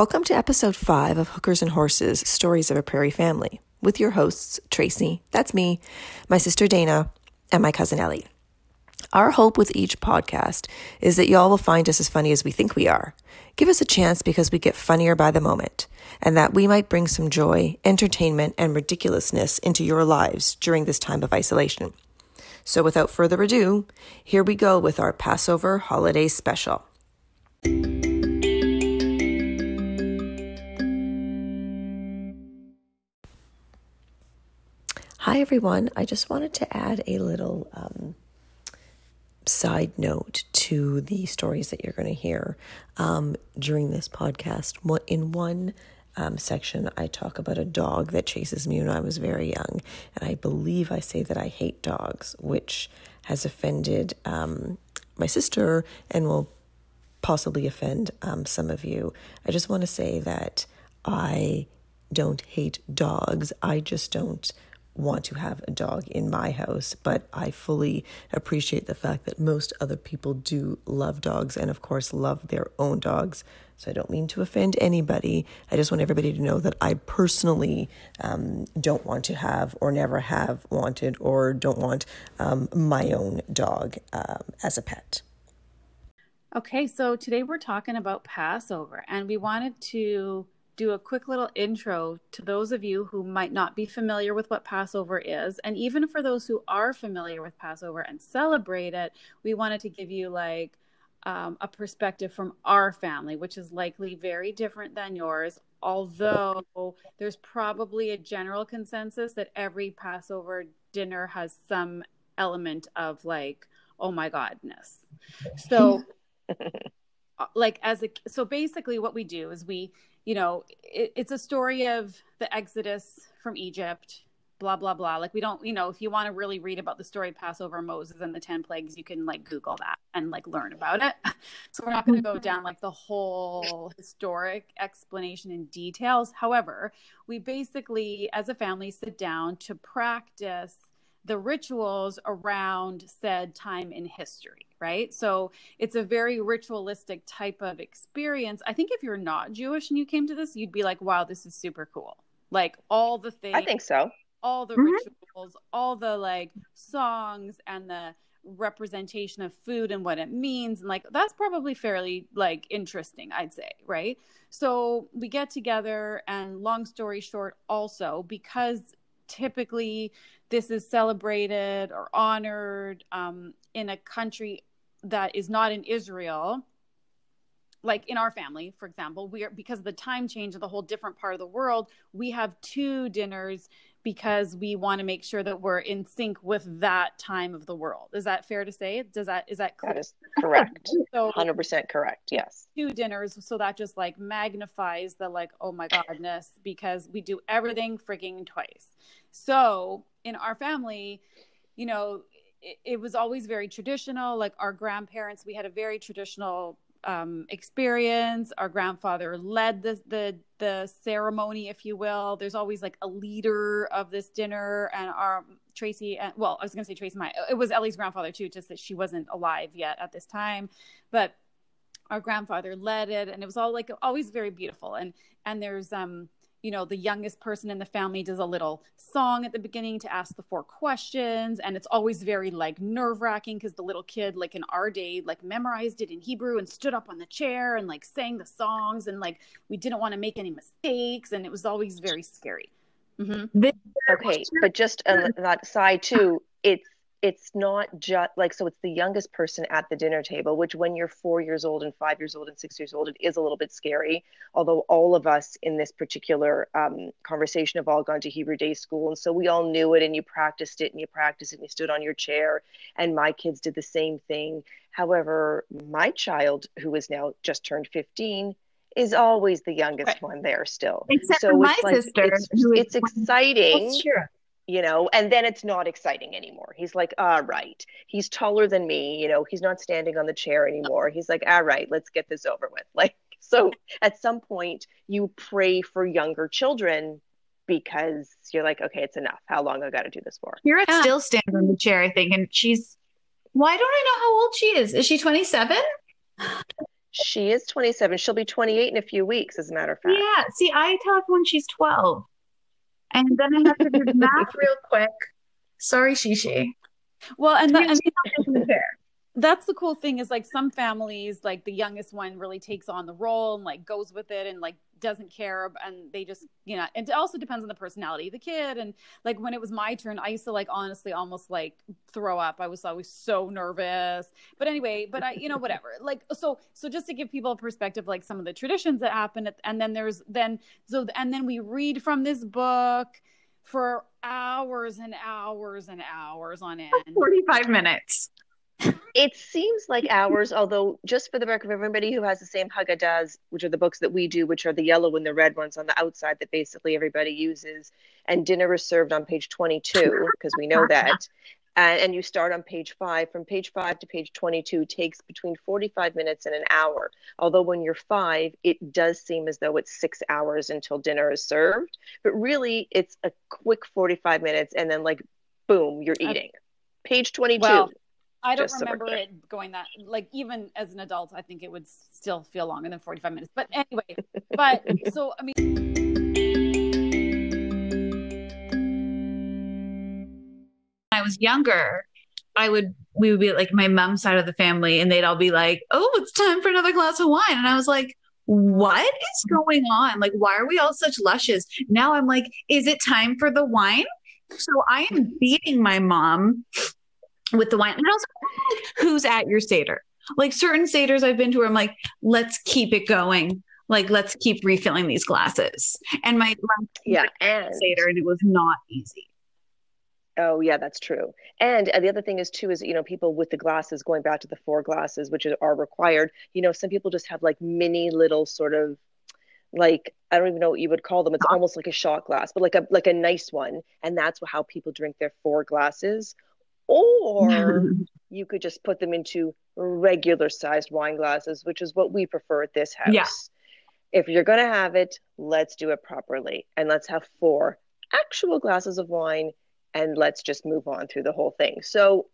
Welcome to episode five of Hookers and Horses Stories of a Prairie Family with your hosts, Tracy, that's me, my sister Dana, and my cousin Ellie. Our hope with each podcast is that y'all will find us as funny as we think we are. Give us a chance because we get funnier by the moment, and that we might bring some joy, entertainment, and ridiculousness into your lives during this time of isolation. So without further ado, here we go with our Passover holiday special. Hi, everyone. I just wanted to add a little um, side note to the stories that you're going to hear um, during this podcast. In one um, section, I talk about a dog that chases me when I was very young. And I believe I say that I hate dogs, which has offended um, my sister and will possibly offend um, some of you. I just want to say that I don't hate dogs. I just don't want to have a dog in my house, but I fully appreciate the fact that most other people do love dogs and, of course, love their own dogs. So I don't mean to offend anybody. I just want everybody to know that I personally um, don't want to have or never have wanted or don't want um, my own dog um, as a pet. Okay, so today we're talking about Passover, and we wanted to do a quick little intro to those of you who might not be familiar with what Passover is. And even for those who are familiar with Passover and celebrate it, we wanted to give you like um, a perspective from our family, which is likely very different than yours. Although there's probably a general consensus that every Passover dinner has some element of like, oh my godness. So, Uh, like, as a so basically, what we do is we you know, it, it's a story of the Exodus from Egypt, blah, blah, blah. Like, we don't, you know, if you want to really read about the story of Passover, Moses, and the 10 plagues, you can like Google that and like learn about it. So, we're not going to go mm-hmm. down like the whole historic explanation in details. However, we basically, as a family, sit down to practice the rituals around said time in history, right? So it's a very ritualistic type of experience. I think if you're not Jewish and you came to this, you'd be like, wow, this is super cool. Like all the things. I think so. All the mm-hmm. rituals, all the like songs and the representation of food and what it means and like that's probably fairly like interesting i'd say right so we get together and long story short also because typically this is celebrated or honored um, in a country that is not in Israel, like in our family, for example, we are because of the time change of the whole different part of the world, we have two dinners because we want to make sure that we're in sync with that time of the world. Is that fair to say? Does that is that clear? That is correct. so 100% correct. Yes. Two dinners so that just like magnifies the like oh my godness because we do everything freaking twice. So, in our family, you know, it, it was always very traditional like our grandparents we had a very traditional um, experience. Our grandfather led the, the the ceremony, if you will. There's always like a leader of this dinner, and our Tracy and well, I was to say Tracy. My it was Ellie's grandfather too, just that she wasn't alive yet at this time, but our grandfather led it, and it was all like always very beautiful. And and there's um you know the youngest person in the family does a little song at the beginning to ask the four questions and it's always very like nerve wracking because the little kid like in our day like memorized it in hebrew and stood up on the chair and like sang the songs and like we didn't want to make any mistakes and it was always very scary mm-hmm. okay but just on that side too it's it's not just like so it's the youngest person at the dinner table which when you're four years old and five years old and six years old it is a little bit scary. Although all of us in this particular um, conversation have all gone to hebrew day school and so we all knew it and you practiced it and you practiced it and you stood on your chair and my kids did the same thing. However my child who is now just turned 15 is always the youngest right. one there still. Except so for my like, sister it's, it's exciting. sure you know and then it's not exciting anymore he's like all right he's taller than me you know he's not standing on the chair anymore he's like all right let's get this over with like so at some point you pray for younger children because you're like okay it's enough how long i got to do this for Kira yeah. still standing on the chair i think and she's why don't i know how old she is is she 27 She is 27. She'll be 28 in a few weeks, as a matter of fact. Yeah. See, I tell everyone she's 12. And then I have to do math real quick. Sorry, Shishi. Well, and, that, and. That's the cool thing is like some families like the youngest one really takes on the role and like goes with it and like doesn't care and they just you know and it also depends on the personality of the kid. And like when it was my turn i used to like honestly almost like throw up. I was always so nervous. But anyway but i you know whatever. Like so so just to give people a perspective like some of the traditions that happen and then there's then so and then we read from this book for hours and hours and hours on end. 45 minutes. It seems like ours, although just for the record of everybody who has the same Haggadahs, which are the books that we do, which are the yellow and the red ones on the outside that basically everybody uses, and dinner is served on page 22 because we know that. And, and you start on page five. From page five to page 22 takes between 45 minutes and an hour. Although when you're five, it does seem as though it's six hours until dinner is served. But really, it's a quick 45 minutes, and then like, boom, you're eating. Page 22. Well, I don't Just so we're remember it going that like even as an adult, I think it would still feel longer than 45 minutes. But anyway, but so I mean when I was younger, I would we would be like my mom's side of the family, and they'd all be like, "Oh, it's time for another glass of wine," and I was like. What is going on? Like, why are we all such lushes? Now I'm like, is it time for the wine? So I am beating my mom with the wine. And also, who's at your Seder? Like certain Seders I've been to where I'm like, let's keep it going. Like, let's keep refilling these glasses. And my, Yeah. And Seder, and it was not easy. Oh, yeah, that's true. And uh, the other thing is too is you know people with the glasses going back to the four glasses which are are required. You know, some people just have like mini little sort of like I don't even know what you would call them. It's almost like a shot glass, but like a like a nice one, and that's how people drink their four glasses. Or you could just put them into regular sized wine glasses, which is what we prefer at this house. Yeah. If you're going to have it, let's do it properly and let's have four actual glasses of wine and let's just move on through the whole thing. So,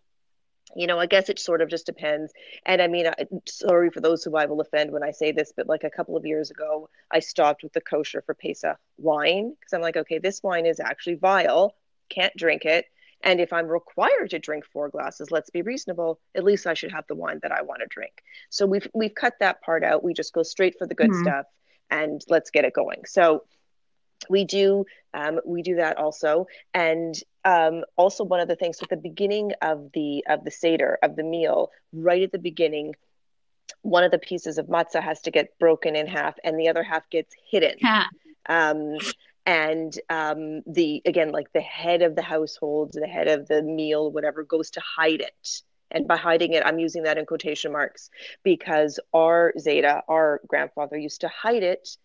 you know, I guess it sort of just depends. And I mean, I, sorry for those who I will offend when I say this, but like a couple of years ago, I stopped with the kosher for Pesach wine because I'm like, okay, this wine is actually vile, can't drink it. And if I'm required to drink four glasses, let's be reasonable. At least I should have the wine that I want to drink. So we've we've cut that part out. We just go straight for the good Mhm. stuff and let's get it going. So we do um, we do that also and um, also one of the things at the beginning of the of the seder of the meal right at the beginning one of the pieces of matzah has to get broken in half and the other half gets hidden Yeah. um, and um, the again like the head of the household the head of the meal whatever goes to hide it. And by hiding it i'm using that in quotation marks because our zaida our grandfather used to hide it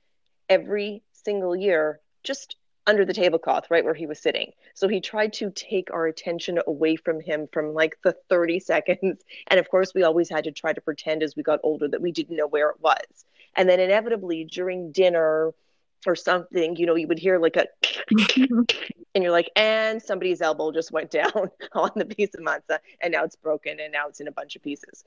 every single year just under the tablecloth right where he was sitting. So he tried to take our attention away from him from like the 30 seconds. And of course we always had to try to pretend as we got older that we didn't know where it was. And then inevitably during dinner or something you know you would hear like a and you're like and somebody's elbow just went down on the piece of matzah and now it's broken and now it's in a bunch of pieces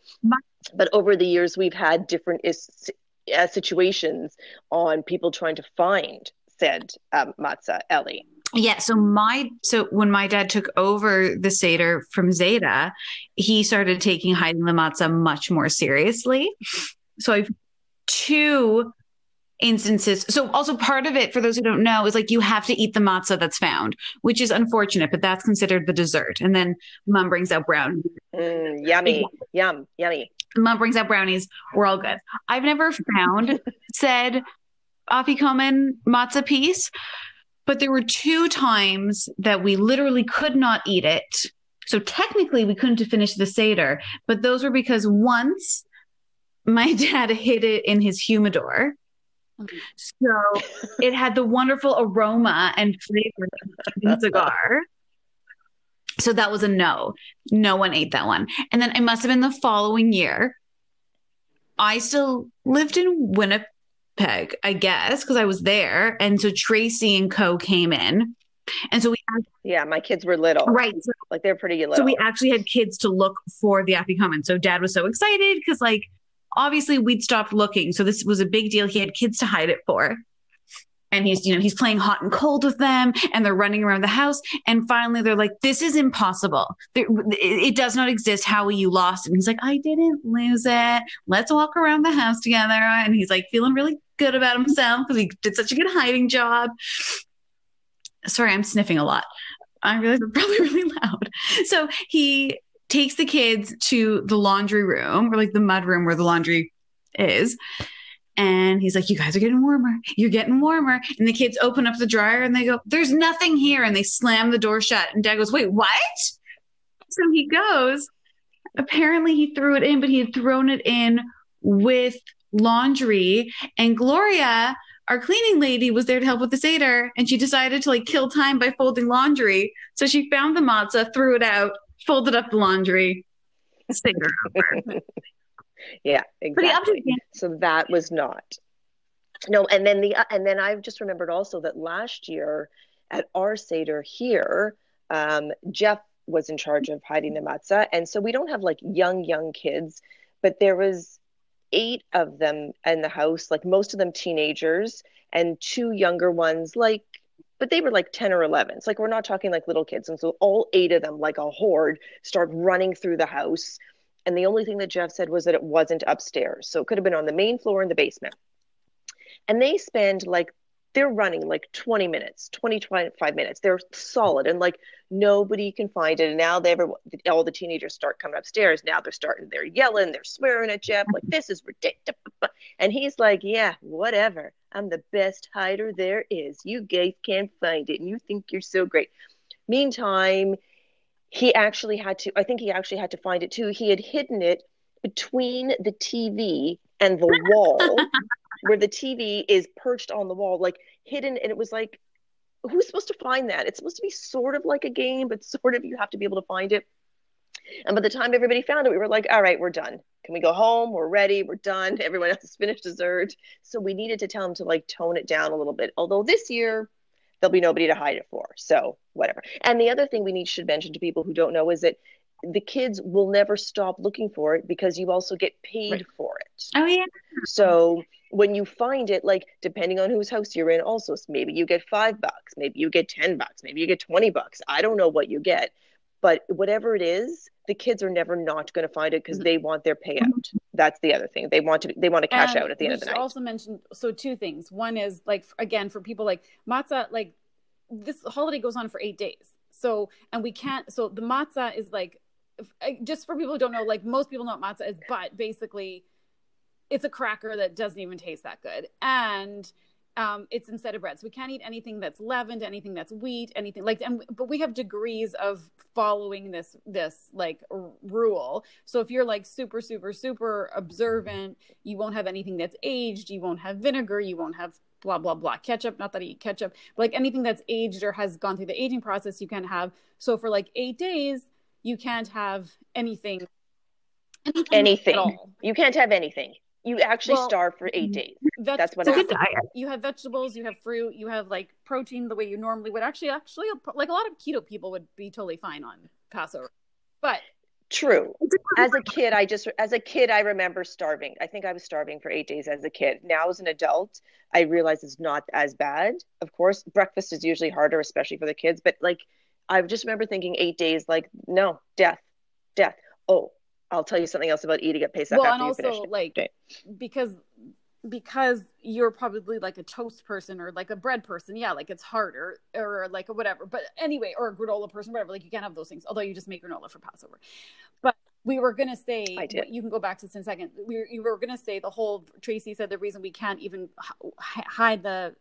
but over the years we've had different is, uh, situations on people trying to find said um, matzah ellie Yeah, so my so when my dad took over the Seder from Zaida, he started taking hiding the matzah much more seriously. So I've two instances. So also part of it, for those who don't know, is like you have to eat the matzah that's found, which is unfortunate, but that's considered the dessert. And then mom brings out brown. Mm, yummy yum yummy Mom brings out brownies. We're all good. I've never found said afikomen matzah piece, but there were two times that we literally could not eat it. So technically, we couldn't have finished the seder, but those were because once my dad hid it in his humidor. So it had the wonderful aroma and flavor of a cigar. So that was a no. No one ate that one. And then it must have been the following year. I still lived in Winnipeg, I guess, because I was there. And so Tracy and Co came in. And so we yeah my kids were little right. So, like they're pretty little so we actually had kids to look for the afikomen. So dad was so excited because like obviously we'd stopped looking. So this was a big deal. He had kids to hide it for. And he's, you know, he's playing hot and cold with them and they're running around the house. And finally they're like, this is impossible. It does not exist. How you lost? And he's like, I didn't lose it. Let's walk around the house together. And he's like feeling really good about himself because he did such a good hiding job. Sorry, I'm sniffing a lot. I realize I'm really, probably really loud. So he takes the kids to the laundry room or like the mud room where the laundry is. And he's like, You guys are getting warmer. You're getting warmer. And the kids open up the dryer and they go, There's nothing here. And they slam the door shut. And dad goes, Wait, what? So he goes. Apparently, he threw it in, but he had thrown it in with laundry. And Gloria, our cleaning lady, was there to help with the Seder. And she decided to like kill time by folding laundry. So she found the matzah, threw it out, folded up the laundry, over. yeah, exactly. So that was not. No, and then the and then I just remembered also that last year at our Seder here, um, Jeff was in charge of hiding the matzah, and so we don't have like young young kids, but there was eight of them in the house, like most of them teenagers, and two younger ones, like but they were like 10 or 11. It's like we're not talking like little kids. And so all eight of them, like a horde, start running through the house. And the only thing that Jeff said was that it wasn't upstairs. So it could have been on the main floor in the basement. And they spend like, they're running like 20 minutes, 20, 25 minutes. They're solid and like nobody can find it. And now they ever, all the teenagers start coming upstairs. Now they're starting, they're yelling, they're swearing at Jeff, like, this is ridiculous. And he's like, yeah, whatever. I'm the best hider there is. You guys can't find it and you think you're so great. Meantime, he actually had to, I think he actually had to find it too. He had hidden it between the TV and the wall, where the TV is perched on the wall, like hidden. And it was like, who's supposed to find that? It's supposed to be sort of like a game, but sort of you have to be able to find it. And by the time everybody found it, we were like, all right, we're done. Can we go home? We're ready. We're done. Everyone else has finished dessert. So we needed to tell them to like tone it down a little bit. Although this year, there'll be nobody to hide it for. So whatever. And the other thing we need should mention to people who don't know is that the kids will never stop looking for it because you also get paid right. for it. Oh yeah. So when you find it, like depending on whose house you're in, also maybe you get five bucks, maybe you get ten bucks, maybe you get twenty bucks. I don't know what you get, but whatever it is, the kids are never not going to find it because mm-hmm. they want their payout. Mm-hmm. That's the other thing. They want to they want to cash and out at the end of the night. Also mentioned so two things. One is like again for people like matzah like this holiday goes on for 8 days. So and we can't so the matzah is like just for people who don't know like most people know what matzah is but basically it's a cracker that doesn't even taste that good. And um, it's instead of bread. So we can't eat anything that's leavened, anything that's wheat, anything like. And but we have degrees of following this this like r- rule. So if you're like super super super observant, you won't have anything that's aged. You won't have vinegar. You won't have blah blah blah ketchup. Not that I eat ketchup, but like anything that's aged or has gone through the aging process, you can't have. So for like eight days, you can't have anything. Anything. anything. You can't have anything you actually well, starve for eight mm-hmm. days. Veg- That's what it's diet. You have vegetables, you have fruit, you have like protein the way you normally would. Actually, actually, like a lot of keto people would be totally fine on Passover. But true. As a kid, I just as a kid I remember starving. I think I was starving for eight days as a kid. Now as an adult, I realize it's not as bad. Of course, breakfast is usually harder, especially for the kids. But like, I just remember thinking eight days, like no death, death. Oh, I'll tell you something else about eating at Pesach well, and also like because because you're probably like a toast person or like a bread person, yeah, like it's harder or like a whatever. But anyway, or a granola person, whatever. Like you can't have those things. Although you just make granola for Passover. But we were gonna say you can go back to this in a second. We were, you were gonna say the whole Tracy said the reason we can't even hide the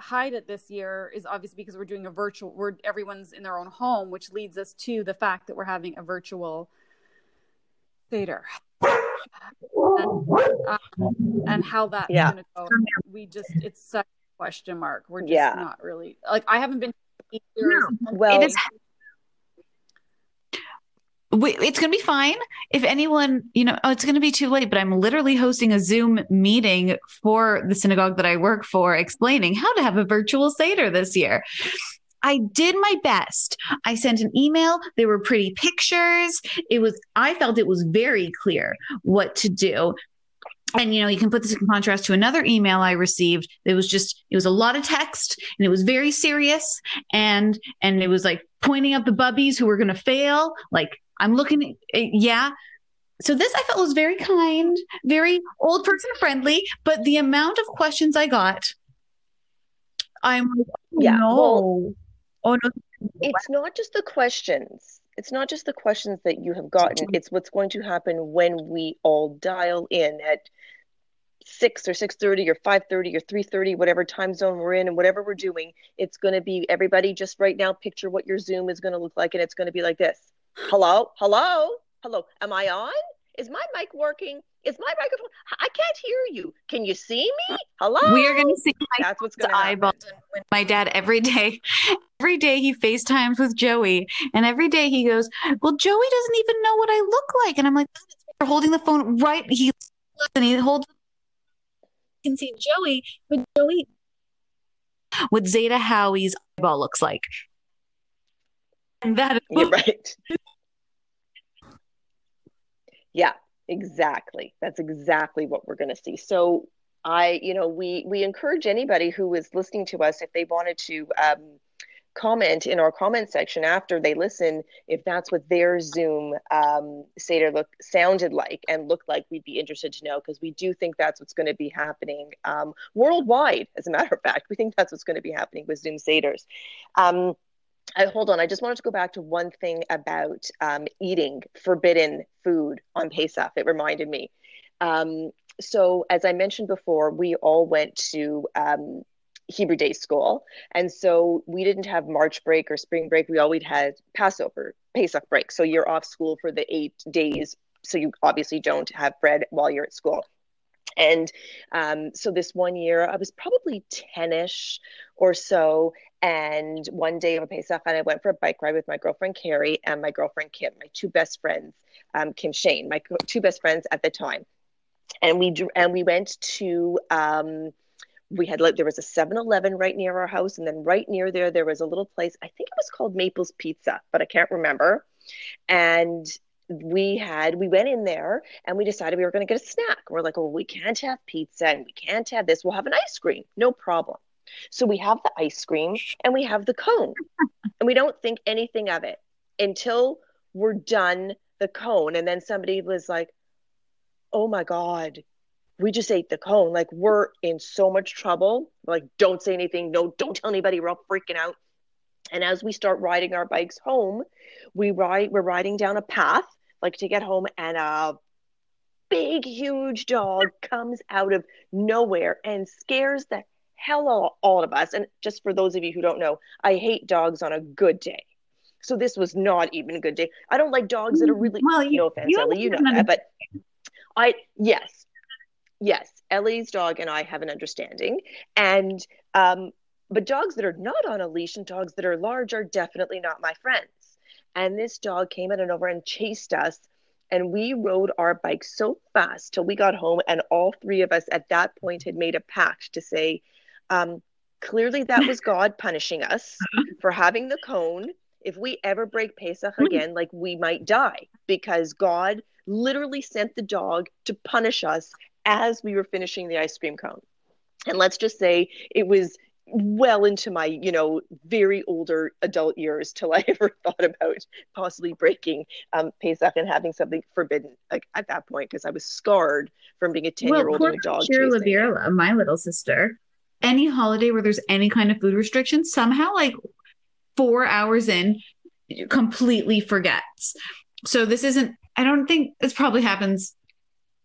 hide it this year is obviously because we're doing a virtual. We're everyone's in their own home, which leads us to the fact that we're having a virtual Seder And, um, and how that's yeah. going to go. We just, it's such a question mark. We're just yeah. not really, like, I haven't been. No. Well, it is. It's going to be fine. If anyone, you know, oh, it's going to be too late, but I'm literally hosting a Zoom meeting for the synagogue that I work for, explaining how to have a virtual Seder this year. I did my best. I sent an email. There were pretty pictures. It was, I felt it was very clear what to do. and you know you can put this in contrast to another email i received it was just it was a lot of text and it was very serious and and it was like pointing out the bubbies who were going to fail like i'm looking at eh, yeah so this i felt was very kind very old person friendly but the amount of questions i got i'm like oh, Yeah, no well- oh no it's not just the questions. It's not just the questions that you have gotten. It's what's going to happen when we all dial in at six or six thirty or five thirty or three thirty, whatever time zone we're in, and whatever we're doing. It's going to be everybody. Just right now, picture what your Zoom is going to look like, and it's going to be like this. Hello, hello, hello. Am I on? Is my mic working? Is my microphone? I can't hear you. Can you see me? Hello. we are going to see my That's what's happen. eyeballs when my dad every day every day he FaceTimes with Joey and every day he goes, Well, Joey doesn't even know what I look like. And I'm like, You're holding the phone right he and he holds you can see Joey, but Joey what Zaida Howie's eyeball looks like. And that You're right. Yeah, exactly. That's exactly what we're going to see. So I, you know, we we encourage anybody who is listening to us if they wanted to um, comment in our comment section after they listen, if that's what their Zoom um, Seder look sounded like and looked like, we'd be interested to know because we do think that's what's going to be happening um, worldwide. As a matter of fact, we think that's what's going to be happening with Zoom Seders. Um, I, hold on. I just wanted to go back to one thing about um, eating forbidden food on Pesach. It reminded me. Um, so, as I mentioned before, we all went to um, Hebrew Day School, and so we didn't have March break or spring break. We always had Passover, Pesach break. So you're off school for the eight days. So you obviously don't have bread while you're at school. And um, so this one year, I was probably 10 ish or so. And one day of a Pesach, and I went for a bike ride with my girlfriend Carrie and my girlfriend Kim, my two best friends, um, Kim Shane, my two best friends at the time. And we and we went to um, we had like there was a 7-Eleven right near our house, and then right near there there was a little place. I think it was called Maples Pizza, but I can't remember. And we had we went in there and we decided we were going to get a snack. We're like, well, we can't have pizza and we can't have this. We'll have an ice cream, no problem. So we have the ice cream and we have the cone, and we don't think anything of it until we're done the cone, and then somebody was like, "Oh my god." We just ate the cone. Like, we're in so much trouble. Like, don't say anything. No, don't tell anybody. We're all freaking out. And as we start riding our bikes home, we ride, we're riding down a path, like to get home, and a big, huge dog comes out of nowhere and scares the hell out all of us. And just for those of you who don't know, I hate dogs on a good day. So this was not even a good day. I don't like dogs that are really Well, you- no offense, you Ellie, you know that, but I yes, yes, Ellie's dog and I have an understanding, and um, but dogs that are not on a leash and dogs that are large are definitely not my friends. And this dog came out and over and chased us, and we rode our bike so fast till we got home, and all three of us at that point had made a pact to say, um, clearly that was God punishing us for having the cone. If we ever break Pesach again, like we might die because God literally sent the dog to punish us as we were finishing the ice cream cone. And let's just say it was well into my, you know, very older adult years till I ever thought about possibly breaking um, Pesach and having something forbidden like at that point because I was scarred from being a 10 year well, old poor and a dog chasing. My little sister, any holiday where there's any kind of food restriction, somehow like four hours in, completely forgets. So this isn't, I don't think this probably happens.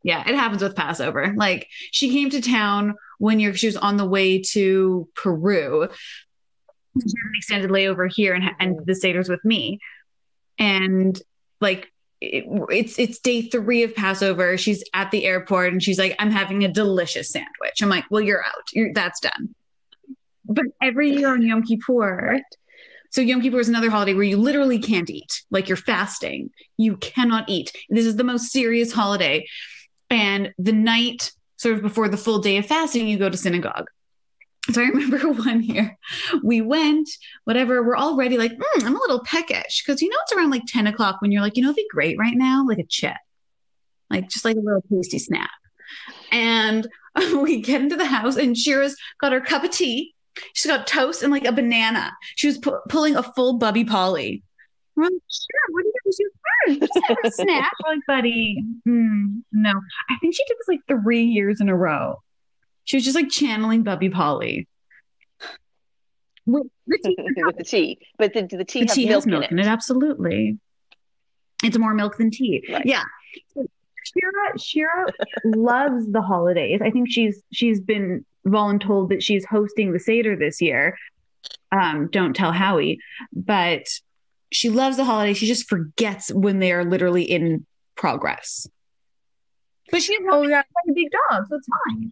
Yeah, it happens with Passover. Like she came to town when you're, she was on the way to Peru. She had an extended layover here and, and the Seder's with me. And like, it, it's it's day three of Passover. She's at the airport and she's like, "I'm having a delicious sandwich." I'm like, "Well, you're out. You're, that's done." But every year on Yom Kippur, so Yom Kippur is another holiday where you literally can't eat. Like you're fasting. You cannot eat. This is the most serious holiday. And the night sort of before the full day of fasting, you go to synagogue. So I remember one year we went, whatever, we're all ready, like, mm, I'm a little peckish. Cause you know, it's around like 10 o'clock when you're like, you know, it'd be great right now, like a chip, like just like a little tasty snack. And we get into the house, and Shira's got her cup of tea. She's got toast and like a banana. She was pu- pulling a full Bubby Polly. We're like, sure, what do you first? Just have a snack. Like, buddy, mm, no. I think she did this like three years in a row. She was just like channeling Bubby Polly. With the tea, with the tea, but the, the tea, the has tea milk has milk in it. absolutely. It's more milk than tea. Right. Yeah. Shira Shira loves the holidays. I think she's she's been voluntold that she's hosting the Seder this year. Um, don't tell Howie, but she loves the holiday. She just forgets when they are literally in progress. But she's Oh yeah, a big dog, so it's fine.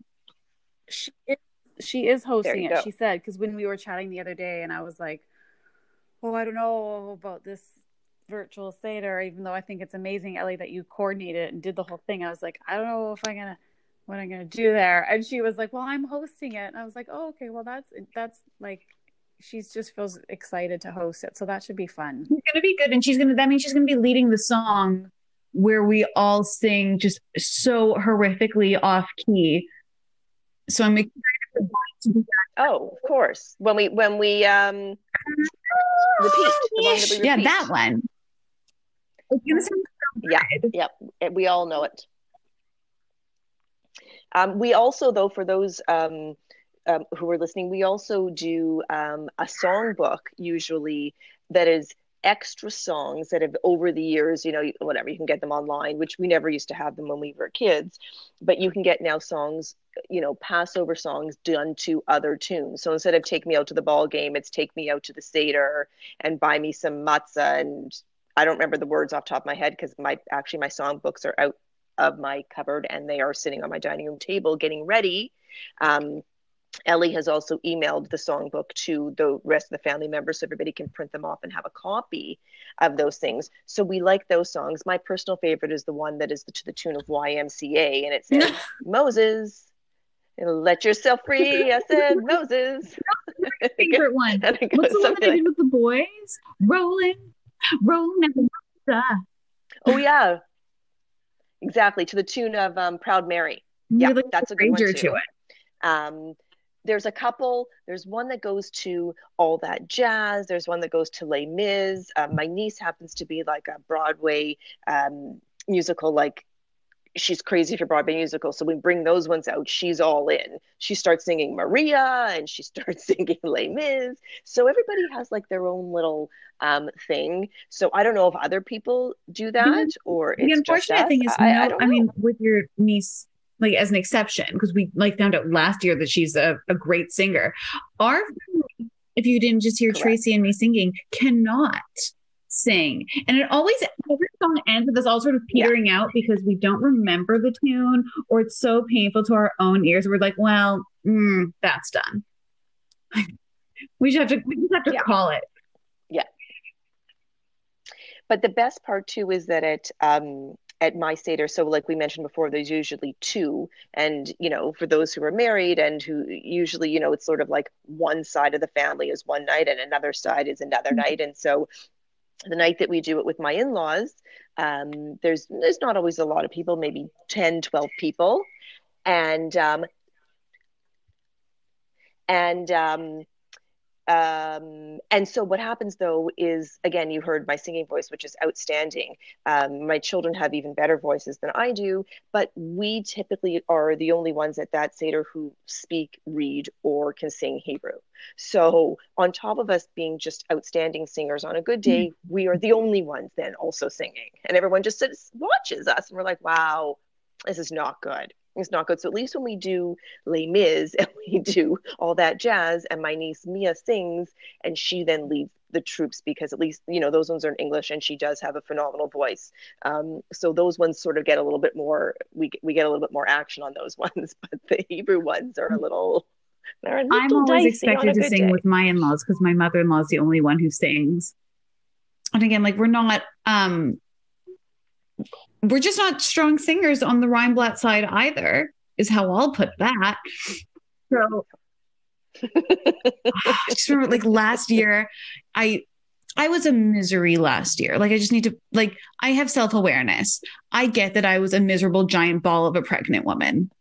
she is, she is hosting it. go. She said because when we were chatting the other day, and I was like, "Oh, I don't know about this virtual seder," even though I think it's amazing, Ellie, that you coordinated and did the whole thing. I was like, "I don't know if I'm gonna what I'm gonna do there," and she was like, "Well, I'm hosting it," and I was like, "Oh, okay. Well, that's that's like." She's just feels excited to host it, so that should be fun. It's gonna be good, and she's gonna. That means she's gonna be leading the song where we all sing just so horrifically off key. So I'm excited for that to be Oh, of course. When we when we um repeat the one that we repeat. Yeah, that one. It's gonna sound so Yeah. Yep, and we all know it. Um, we also, though, for those um, um, who are listening, we also do um, a songbook usually that is extra songs that have over the years, you know, whatever, you can get them online, which we never used to have them when we were kids, but you can get now songs, you know, Passover songs done to other tunes. So instead of Take Me Out to the Ball Game, it's Take Me Out to the Seder and Buy Me Some Matzah and I don't remember the words off the top of my head because my actually my songbooks are out of my cupboard and they are sitting on my dining room table getting ready. Um, Ellie has also emailed the songbook to the rest of the family members so everybody can print them off and have a copy of those things. So we like those songs. My personal favorite is the one that is to the tune of YMCA and it says, Moses, let yourself free. I said, Moses. Favorite one. What's the one that I did like, with the boys? Rolling, rolling the oh, yeah. Exactly. To the tune of um, Proud Mary. Yeah, Really that's a good one too. to it. Um, there's a couple. There's one that goes to all that jazz. There's one that goes to Les Mis. Um, my niece happens to be like a Broadway um, musical, like she's crazy for Broadway musicals. So we bring those ones out. She's all in. She starts singing Maria and she starts singing Les Mis. So everybody has like their own little um, thing. So I don't know if other people do that or The it's just unfortunate thing is, I, I no, don't I, mean, with your niece, like as an exception, because we like found out last year that she's a, a great singer. Our family, if you didn't just hear Correct. Tracy and me singing, cannot sing. And it always every song ends with us all sort of Yeah. petering out because we don't remember the tune or it's so painful to our own ears. We're like, well, mm, that's done. we just have to we just have to Yeah. call it. Yeah but the best part too is that it um, at my seder, so like we mentioned before, there's usually two, and you know, for those who are married and who usually, you know, it's sort of like one side of the family is one night and another side is another Mhm. night, and so the night that we do it with my in-laws, um, there's there's not always a lot of people, maybe 10, 12 people, and um, and um, um, and so what happens though is again you heard my singing voice which is outstanding. Um, my children have even better voices than i do but we typically are the only ones at that seder who speak read or can sing hebrew. So on top of us being just outstanding singers on a good day we are the only ones then also singing. And everyone just sits, watches us and we're like wow this is not good it's not good so at least when we do Les Mis and we do all that jazz and my niece Mia sings and she then leads the troops because at least you know those ones are in English and she does have a phenomenal voice um, so those ones sort of get a little bit more we we get a little bit more action on those ones but the Hebrew ones are a little they're a little I'm always dicey on a expected to sing day. with my in-laws because my mother-in-law is the only one who sings. And again, like we're not um we're just not strong singers on the Reinblatt side either, is how I'll put that. So I just remember like last year, I I was a misery last year. Like I just need to like I have self-awareness. I get that I was a miserable giant ball of a pregnant woman.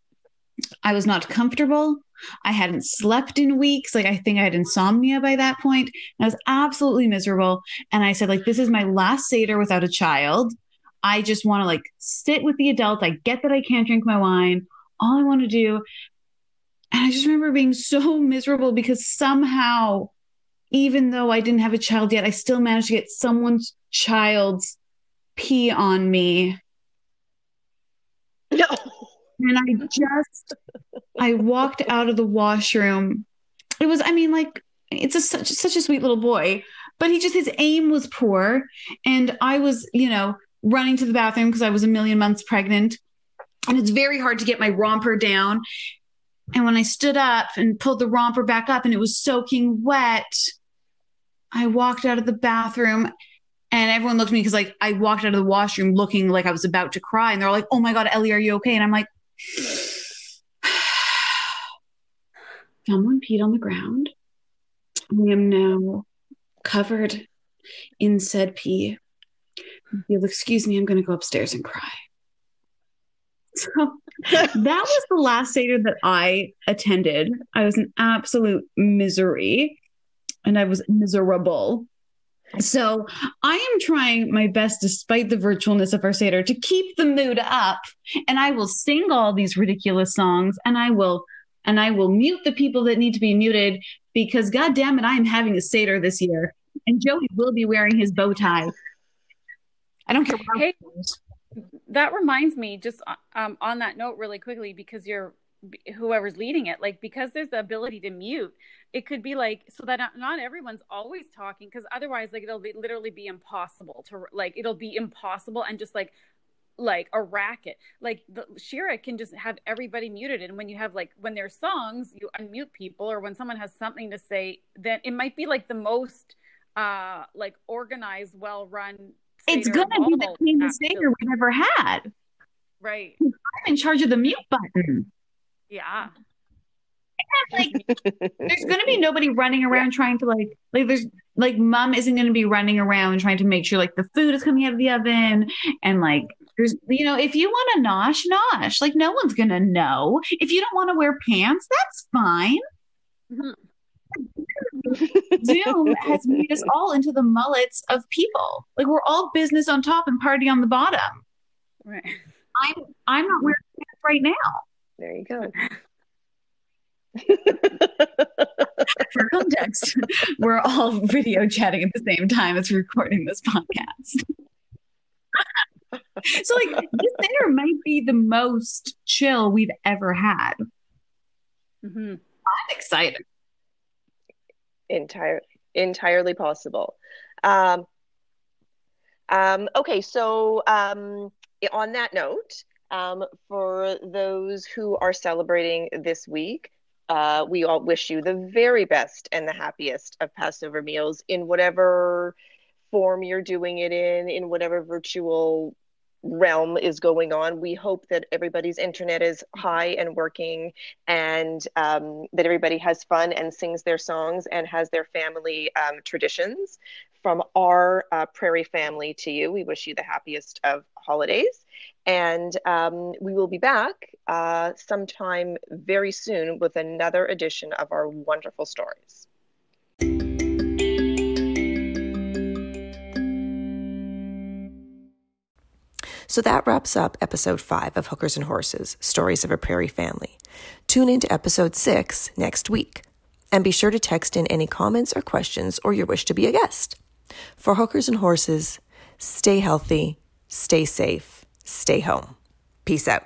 I was not comfortable. I hadn't slept in weeks. Like I think I had insomnia by that point. I was absolutely miserable. And I said, like, this is my last Seder without a child. I just want to like sit with the adults. I get that I can't drink my wine. All I want to do. And I just remember being so miserable because somehow even though I didn't have a child yet, I still managed to get someone's child's pee on me. No. And I just, I walked out of the washroom. It was, I mean, like, it's a, such, such a sweet little boy, but he just, his aim was poor. And I was, you know, running to the bathroom because I was a million months pregnant. And it's very hard to get my romper down. And when I stood up and pulled the romper back up and it was soaking wet, I walked out of the bathroom and everyone looked at me because like I walked out of the washroom looking like I was about to cry. And they're like, oh my God, Ellie, are you okay? And I'm like, someone peed on the ground. I am now covered in said pee. You'll excuse me, I'm going to go upstairs and cry. So that was the last Seder that I attended. I was in absolute misery and I was miserable. So I am trying my best, despite the virtualness of our Seder, to keep the mood up. And I will sing all these ridiculous songs and I will and I will mute the people that need to be muted because god damn it, I am having a Seder this year. And Joey will be wearing his bow tie. I don't care hey, that reminds me just um, on that note really quickly because you're whoever's leading it like because there's the ability to mute it could be like so that not, not everyone's always talking because otherwise like it'll be, literally be impossible to like it'll be impossible and just like like a racket. Like the shira can just have everybody muted and when you have like when there's songs you unmute people or when someone has something to say then it might be like the most uh like organized well run it's gonna be the cleanest Seder we've ever had. Right. I'm in charge of the mute button. Yeah. And, like there's gonna be nobody running around yeah. trying to like like there's like mom isn't gonna be running around trying to make sure like the food is coming out of the oven. And like there's you know if you want to nosh nosh. Like no one's gonna know. If you don't want to wear pants that's fine. Mm-hmm. Zoom has made us all into the mullets of people. Like we're all business on top and party on the bottom. Right. I'm I'm not wearing pants right now. There you go. For context, we're all video chatting at the same time as recording this podcast. so, like, this dinner might be the most chill we've ever had. Mm-hmm. I'm excited. Entire, entirely possible. Um, um, okay, so um, on that note, um, for those who are celebrating this week, uh, we all wish you the very best and the happiest of Passover meals in whatever form you're doing it in, in whatever virtual realm is going on. We hope that everybody's internet is high and working and um, that everybody has fun and sings their songs and has their family um, traditions. From our uh, prairie family to you, we wish you the happiest of holidays. And um, we will be back uh, sometime very soon with another edition of our wonderful stories. So that wraps up episode five of Hookers and Horses Stories of a Prairie Family. Tune into episode six next week. And be sure to text in any comments or questions or your wish to be a guest. For Hookers and Horses, stay healthy, stay safe, stay home. Peace out.